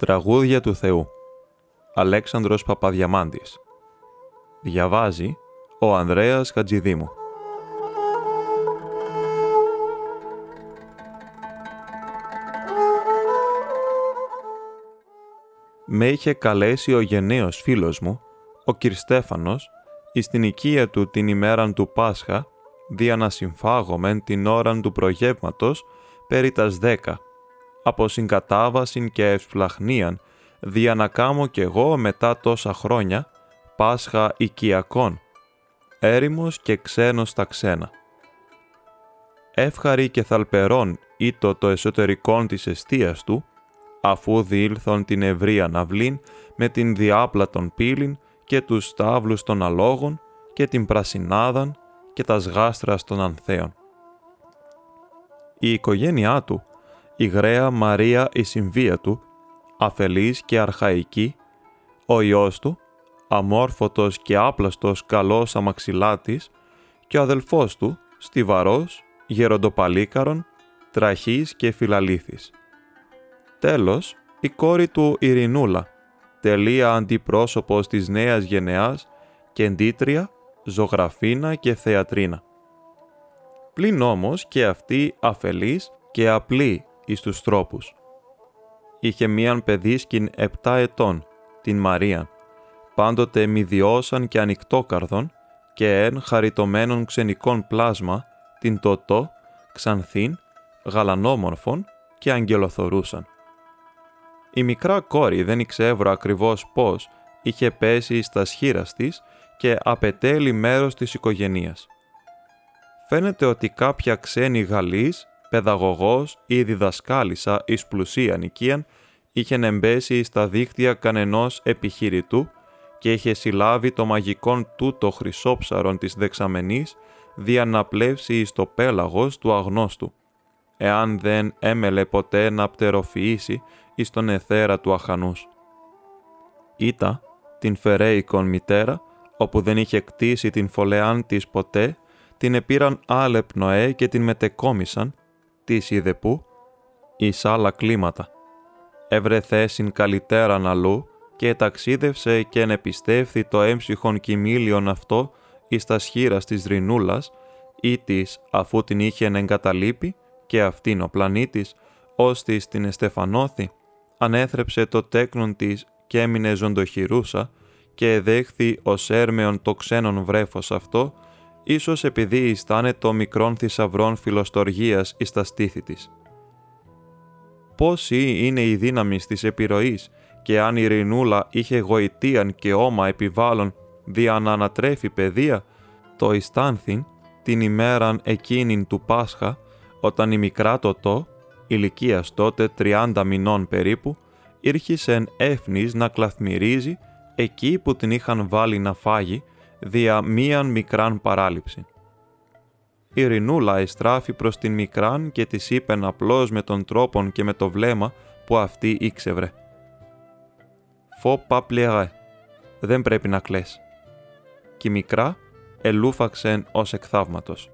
Τραγούδια του Θεού. Αλέξανδρος Παπαδιαμάντης. Διαβάζει ο Ανδρέας Χατζηδήμου. Με είχε καλέσει ο γενναίος φίλος μου, ο Στέφανος, εις την οικία του την ημέραν του Πάσχα, δια να συμφάγομεν την ώραν του προγεύματος περί τας δέκα, από συγκατάβασιν και ευσπλαχνίαν, δια να κάμω κι εγώ μετά τόσα χρόνια, Πάσχα οικιακών, έρημος και ξένος στα ξένα. Εύχαρη και θαλπερών ήτο το εσωτερικόν της εστίας του, αφού διήλθον την ευρία ναυλήν με την διάπλατον πύλην και τους στάβλους των αλόγων και την πρασινάδαν και τας σγάστρα των ανθέων. Η οικογένειά του, η γραία Μαρία η συμβία του, αφελής και αρχαϊκή, ο ιός του, αμόρφωτος και άπλαστος καλός αμαξιλάτης και ο αδελφός του, στιβαρός, γεροντοπαλίκαρον, τραχής και φιλαλήθης. Τέλος, η κόρη του Ειρηνούλα, τελεία αντιπρόσωπος της νέας γενεάς, κεντήτρια, ζωγραφίνα και θεατρίνα. Πλην όμως και αυτή αφελής και απλή εις τους τρόπους. Είχε μίαν παιδίσκην επτά ετών, την Μαρία, πάντοτε μηδιώσαν και ανοιχτόκαρδον και εν χαριτωμένων ξενικών πλάσμα, την τοτό, ξανθήν, γαλανόμορφων και αγγελοθορούσαν. Η μικρά κόρη δεν ήξευρο ακριβώς πώς είχε πέσει στα σχήρας της και απετέλει μέρος της οικογενείας. Φαίνεται ότι κάποια ξένη Γαλλής, παιδαγωγός ή διδασκάλισσα εις πλουσία νοικίαν είχε εμπέσει στα δίχτυα κανενός επιχειρητού και είχε συλλάβει το μαγικόν τούτο χρυσόψαρον της δεξαμενής δια να πλεύσει εις το πέλαγος του αγνώστου, εάν δεν έμελε ποτέ να πτεροφυήσει εις τον εθέρα του αχανούς. Ήτα, την φερέικον μητέρα, όπου δεν είχε κτίσει την φωλεάν της ποτέ, την επήραν άλλε πνοέ και την μετεκόμισαν, της είδε που, εις άλλα κλίματα. Έβρε θέσιν καλυτέραν αλλού και ταξίδευσε και ενεπιστεύθη το έμψυχον κοιμήλιον αυτό εις τα σχήρας της Ρινούλας, ή της αφού την είχε εγκαταλείπει και αυτήν ο πλανήτης, ώστις την εστεφανώθη, ανέθρεψε το τέκνον της και έμεινε ζωντοχυρούσα και δέχθη ως έρμεον το ξένον βρέφος αυτό, ίσως επειδή ιστάνε το μικρόν θησαυρών φιλοστοργίας εις τα στήθη της. Πόση είναι η δύναμη της επιρροής και αν η Ρινούλα είχε γοητείαν και όμα επιβάλλον δια να ανατρέφει παιδεία, το ιστάνθην την ημέραν εκείνην του Πάσχα, όταν η μικρά τοτό, ηλικίας τότε 30 μηνών περίπου, ήρχισεν έφνης να κλαθμυρίζει εκεί που την είχαν βάλει να φάγει δια μίαν μικράν παράληψη. Η Ρινούλα εστράφη προς την μικράν και της είπεν απλώς με τον τρόπον και με το βλέμμα που αυτή ήξευρε. «Φω πα δεν πρέπει να κλαις». Κι η μικρά ελούφαξεν ως εκθαύματος.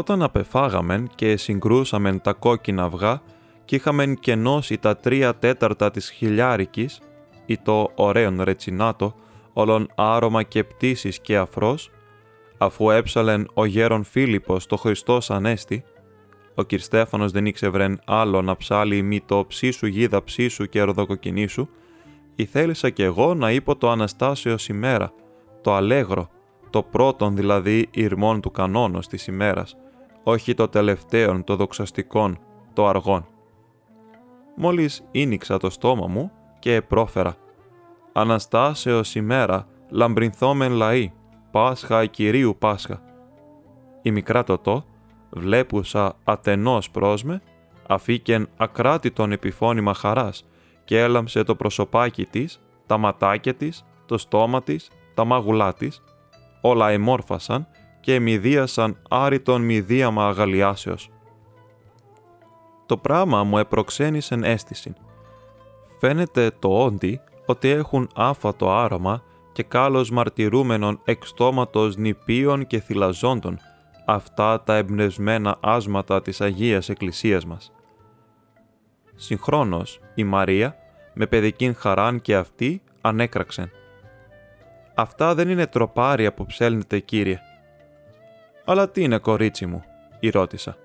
Όταν απεφάγαμεν και συγκρούσαμεν τα κόκκινα αυγά και είχαμεν κενώσει τα τρία τέταρτα της χιλιάρικης ή το ωραίον ρετσινάτο, όλων άρωμα και πτήσεις και αφρός, αφού έψαλεν ο γέρον Φίλιππος το Χριστός Ανέστη, ο κ. Στέφανος δεν ήξευρεν άλλο να ψάλει μη το ψήσου γίδα ψήσου και ροδοκοκινήσου, θέλησα κι εγώ να είπω το Αναστάσεως ημέρα, το αλέγρο, το πρώτον δηλαδή ηρμών του κανόνος της ημέρας, όχι το τελευταίον το δοξαστικόν, το αργόν. Μόλις ίνιξα το στόμα μου και επρόφερα «Αναστάσεως ημέρα, λαμπρινθόμεν λαοί, Πάσχα Κυρίου Πάσχα». Η μικρά τοτό, βλέπουσα ατενός πρόσμε, αφήκεν ακράτητον επιφώνημα χαράς και έλαμψε το προσωπάκι της, τα ματάκια της, το στόμα της, τα μάγουλά της, όλα εμόρφασαν και εμιδίασαν άριτον μηδίαμα αγαλιάσεως. Το πράμα μου επροξένησεν αίσθηση. Φαίνεται το όντι ότι έχουν άφατο άρωμα και κάλος μαρτυρούμενων εξτόματος νηπίων και θυλαζόντων αυτά τα εμπνευσμένα άσματα της Αγίας Εκκλησίας μας. Συγχρόνως, η Μαρία, με παιδικήν χαράν και αυτή, ανέκραξεν. «Αυτά δεν είναι τροπάρια που ψέλνετε, Κύριε». «Αλλά τι είναι, κορίτσι μου», η ρώτησα.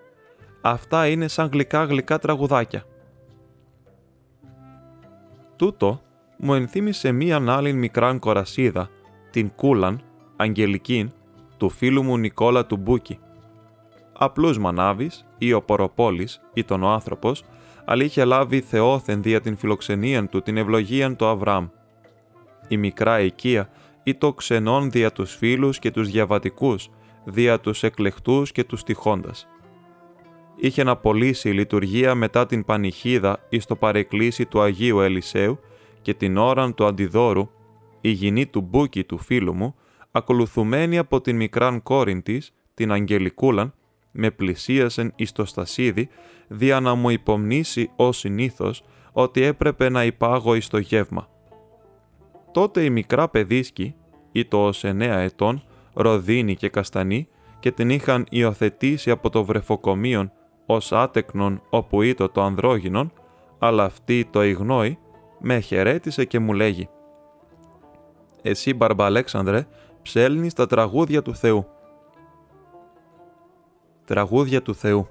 «Αυτά είναι σαν γλυκά-γλυκά τραγουδάκια». Τούτο μου ενθύμισε μίαν άλλη μικράν κορασίδα, την Κούλαν, Αγγελικήν, του φίλου μου Νικόλα του Μπούκη. Απλούς μανάβης ή ο Ποροπόλης ή τον ο άνθρωπος, αλλά είχε λάβει θεόθεν δια την φιλοξενία του την ευλογίαν του Αβραάμ. Η μικρά οικία ή το ξενών δια τους φίλους και τους διαβατικούς, δια τους εκλεχτούς και τους τυχόντας. Είχε να πωλήσει η λειτουργία μετά την πανηχίδα εις το παρεκκλήσι του Αγίου Ελισέου και την ώραν του αντιδόρου, η γυνή του Μπούκη του φίλου μου, ακολουθουμένη από την μικράν κόρην της, την Αγγελικούλαν, με πλησίασεν εις το στασίδι, δια να μου υπομνήσει ως συνήθως ότι έπρεπε να υπάγω εις το γεύμα. Τότε η μικρά παιδίσκη, ή το ως εννέα ετών, ροδίνη και καστανή, και την είχαν υιοθετήσει από το βρεφοκομείον ως άτεκνον όπου ήτο το ανδρόγυνον, αλλά αυτή το ηγνώη, με χαιρέτησε και μου λέγει «Εσύ, Μπαρμπαλέξανδρε, ψέλνεις τα τραγούδια του Θεού». Τραγούδια του Θεού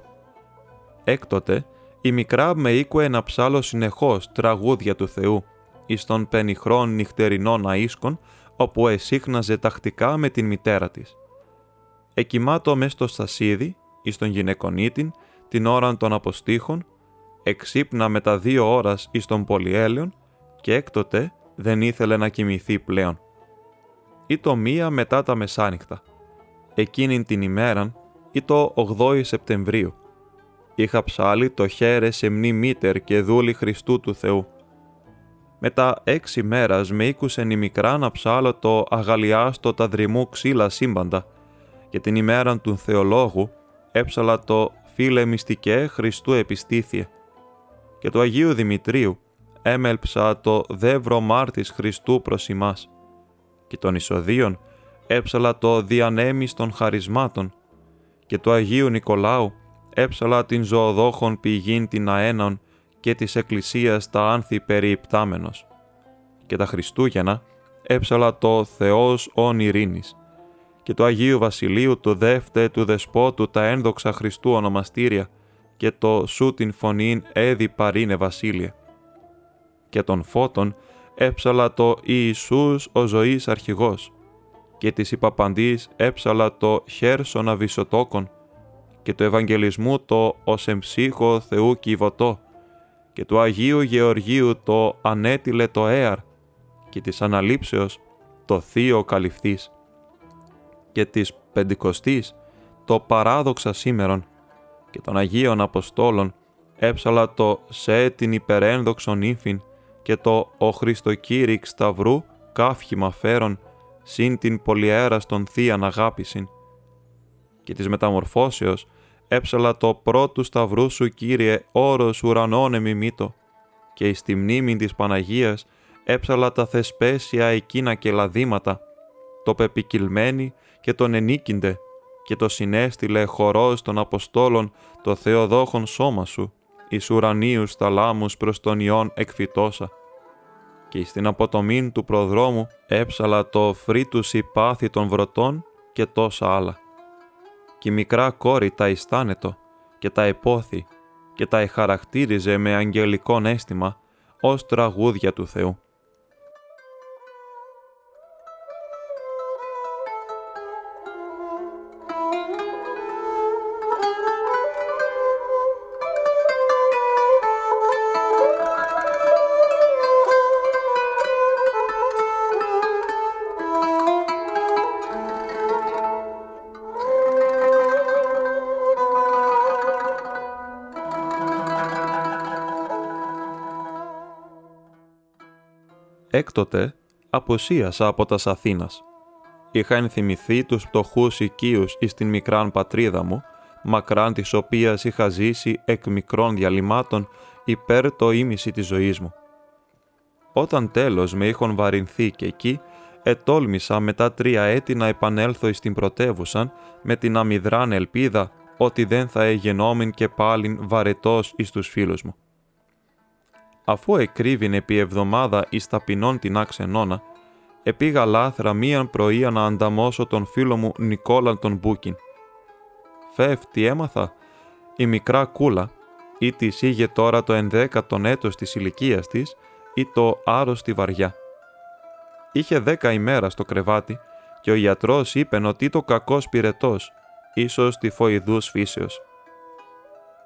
Έκτοτε, η μικρά με οίκουε να ψάλω συνεχώς τραγούδια του Θεού, εις των πενιχρών νυχτερινών αΐσκων, όπου εσύχναζε τακτικά με την μητέρα της. Εκοιμάτω μες στο στασίδι, εις τον γυναικονίτην, την ώρα των αποστήχων, εξύπνα με τα δύο ώρας εις τον πολυέλαιον και έκτοτε δεν ήθελε να κοιμηθεί πλέον. Ή το μία μετά τα μεσάνυχτα. Εκείνην την ημέραν ή το 8 Σεπτεμβρίου. Είχα ψάλει το χέρε σε μνή μήτερ και δούλη Χριστού του Θεού. Μετά έξι μέρας με ήκουσεν η μικρά να ψάλω το αγαλιάστο τα δρυμού ξύλα σύμπαντα και την ημέραν του Θεολόγου έψαλα το φίλε μυστικέ Χριστού επιστήθιε και του Αγίου Δημητρίου έμελψα το δεύρο μάρτης Χριστού προς ημάς και των Ισοδίων έψαλα το διανέμις των χαρισμάτων και του Αγίου Νικολάου έψαλα την ζωοδόχων πηγήν την αένων και της Εκκλησίας τα άνθη περιυπτάμενος. Και τα Χριστούγεννα έψαλα το Θεός όν ειρήνης και του Αγίου Βασιλείου του δεύτε του Δεσπότου τα ένδοξα Χριστού ονομαστήρια και το σου την φωνήν έδι παρήνε Βασίλεια. Και των φώτων έψαλα το Ιησούς ο ζωής αρχηγός και της υπαπαντής έψαλα το χέρσον αβυσοτόκον και του Ευαγγελισμού το ως εμψύχο Θεού κυβωτό και του Αγίου Γεωργίου το ανέτειλε το έαρ και της αναλήψεως το θείο καλυφθής και της Πεντηκοστής το παράδοξα σήμερον και των Αγίων Αποστόλων έψαλα το σε την υπερένδοξον ύφην και το ο Χριστοκήρυξ Σταυρού κάφχημα φέρον συν την πολυέραστον θείαν αγάπησιν και της μεταμορφώσεως έψαλα το πρώτου σταυρού σου, Κύριε, όρος ουρανών εμιμήτω, και εις τη μνήμη της Παναγίας έψαλα τα θεσπέσια εκείνα και λαδίματα, το πεπικυλμένη και τον ενίκυνται, και το συνέστηλε χορός των Αποστόλων το Θεοδόχον σώμα σου, εις ουρανίους θαλάμους προς τον Υιόν εκφυτόσα. Και στην αποτομήν του προδρόμου έψαλα το φρύτους πάθη των βρωτών και τόσα άλλα και η μικρά κόρη τα αισθάνετο και τα επόθη και τα εχαρακτήριζε με αγγελικόν αίσθημα ως τραγούδια του Θεού. Έκτοτε αποσίασα από τας Αθήνας. Είχα ενθυμηθεί τους πτωχούς οικείους εις την μικράν πατρίδα μου, μακράν της οποίας είχα ζήσει εκ μικρών διαλυμάτων υπέρ το ίμιση της ζωής μου. Όταν τέλος με είχον βαρυνθεί και εκεί, ετόλμησα μετά τρία έτη να επανέλθω εις την πρωτεύουσα με την αμυδράν ελπίδα ότι δεν θα εγενόμην και πάλιν βαρετός εις τους φίλους μου. Αφού εκρύβην επί εβδομάδα εις ταπεινών την άξενώνα, επήγα λάθρα μίαν πρωία να ανταμώσω τον φίλο μου Νικόλαν τον Μπούκιν. Φεύ, τι έμαθα, η μικρά κούλα, ή της είχε τώρα το ενδέκατον έτος της ηλικίας της, ή το άρρωστη βαριά. Είχε δέκα ημέρα στο κρεβάτι και ο γιατρός είπε ότι το κακός πυρετός, ίσως τυφοειδούς φύσεως.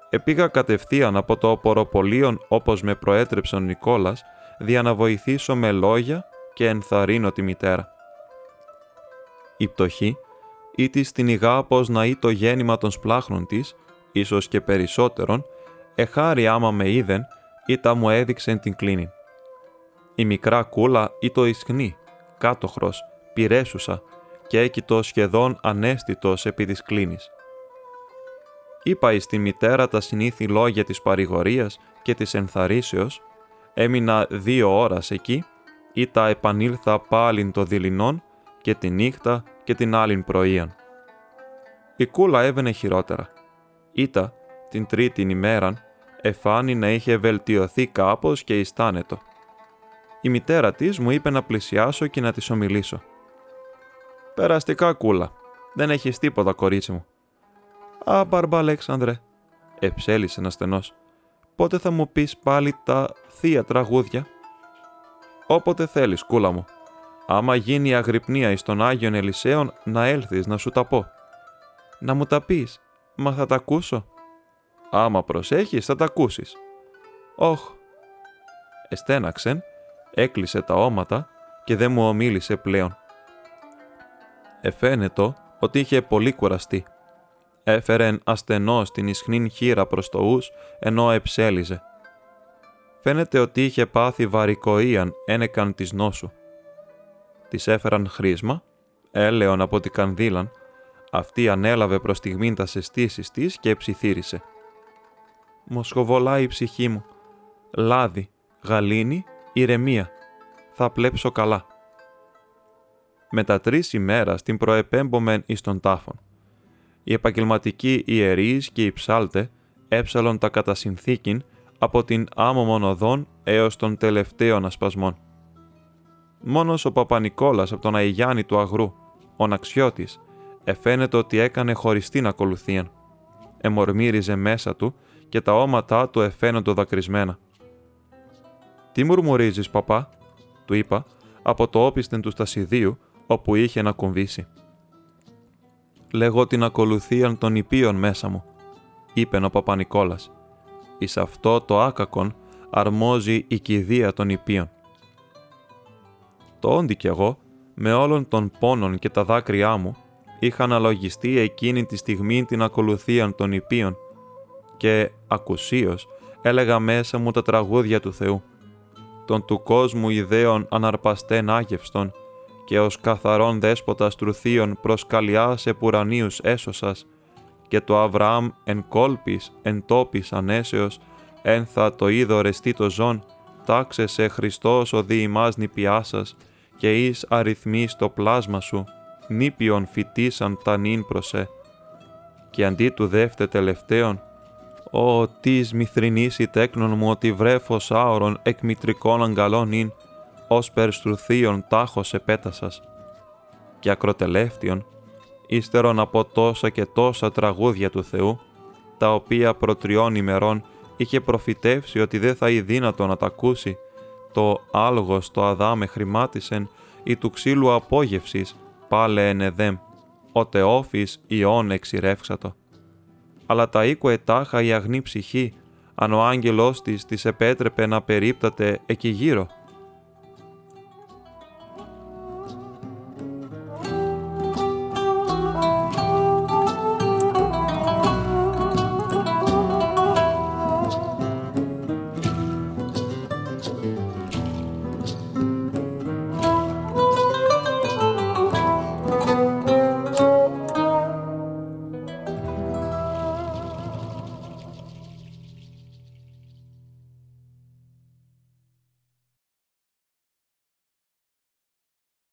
Επήγα κατευθείαν από το οποροπολίον όπως με προέτρεψε ο Νικόλας, δια να βοηθήσω με λόγια και ενθαρρύνω τη μητέρα. Η πτωχή, ή της την ηγά πως να ή το γέννημα των σπλάχνων της, ίσως και περισσότερον, εχάρη άμα με είδεν ή τα μου έδειξεν την κλίνη. Η μικρά κούλα ή το ισχνή, κάτοχρος, πυρέσουσα και έκειτο σχεδόν ανέστητος επί της κλίνης. Είπα εις τη μητέρα τα συνήθι λόγια της παρηγορίας και της ενθαρρύσεως, έμεινα δύο ώρας εκεί ή τα επανήλθα πάλιν το δειλινόν και τη νύχτα και την άλλην πρωίαν. Η κούλα έβαινε χειρότερα. Ήτα την τρίτη ημέραν εφάνει να είχε βελτιωθεί κάπως και ιστάνετο. Η μητέρα της μου είπε να πλησιάσω και να της ομιλήσω. «Περαστικά κούλα. Δεν έχεις τίποτα, κορίτσι μου». «Α, μπαρμπα, Αλέξανδρε», εψέλισε ένας στενός. «Πότε θα μου πεις πάλι τα θεία τραγούδια» όποτε θέλεις, κούλα μου. Άμα γίνει αγρυπνία εις των Άγιον Ελισέων, να έλθεις να σου τα πω. Να μου τα πεις, μα θα τα ακούσω. Άμα προσέχεις, θα τα ακούσεις. Όχ. Εστέναξεν, έκλεισε τα όματα και δεν μου ομίλησε πλέον. Εφαίνετο ότι είχε πολύ κουραστεί. Έφερεν ασθενός την ισχνήν χείρα προς το ους, ενώ εψέλιζε φαίνεται ότι είχε πάθει βαρικοίαν ένεκαν της νόσου. Της έφεραν χρήσμα, έλεον από την κανδύλαν, αυτή ανέλαβε προς στιγμήν τας σεστήσεις της και ψιθύρισε. «Μοσχοβολάει η ψυχή μου. Λάδι, γαλήνη, ηρεμία. Θα πλέψω καλά». Μετά τρεις ημέρας την προεπέμπομεν εις τον τάφον. Οι επαγγελματικοί ιερείς και οι ψάλτε έψαλον τα κατά συνθήκην από την άμμο μονοδόν έως των τελευταίων ασπασμών. Μόνος ο Παπα-Νικόλας από τον Αϊγιάννη του Αγρού, ο Ναξιώτης, εφαίνεται ότι έκανε χωριστήν ακολουθίαν. Εμορμύριζε μέσα του και τα όματά του εφαίνονται δακρυσμένα. «Τι μουρμουρίζεις, παπά» του είπα, από το όπιστεν του στασιδίου, όπου είχε να κομβήσει. «Λέγω την ακολουθίαν των υπείων μέσα μου», είπε ο Παπα-Νικόλας εις αυτό το άκακον αρμόζει η κηδεία των υπείων. Το όντι κι εγώ, με όλων των πόνων και τα δάκρυά μου, είχα αναλογιστεί εκείνη τη στιγμή την ακολουθία των υπείων και ακουσίως έλεγα μέσα μου τα τραγούδια του Θεού, των του κόσμου ιδέων αναρπαστέν άγευστον και ως καθαρόν δέσποτας τρουθείων προς καλιάς επουρανίους έσωσας, και το Αβραάμ εν κόλπης, εν τόπης ανέσεως, ένθα το είδο ρεστή το ζών, τάξε σε Χριστός ο διημάς νηπιάσας, και εις αριθμής το πλάσμα σου, νήπιον φυτίσαν τα νυν προσέ. Και αντί του δεύτε τελευταίον, «Ω τις μυθρινής η τέκνον μου ότι βρέφος άωρον εκ μητρικών αγκαλών ειν, ως περστρουθείον τάχος επέτασας». Και ακροτελεύτιον, ύστερον από τόσα και τόσα τραγούδια του Θεού, τα οποία προ τριών ημερών είχε προφητεύσει ότι δεν θα είναι δύνατο να τα ακούσει, το άλγος το αδάμε χρημάτισεν ή του ξύλου απόγευσης πάλε ενεδέμ, ο τεόφης ιών εξηρεύξατο. Αλλά τα οίκο ετάχα η αγνή ψυχή, αν ο άγγελός της της επέτρεπε να περίπταται εκεί γύρω,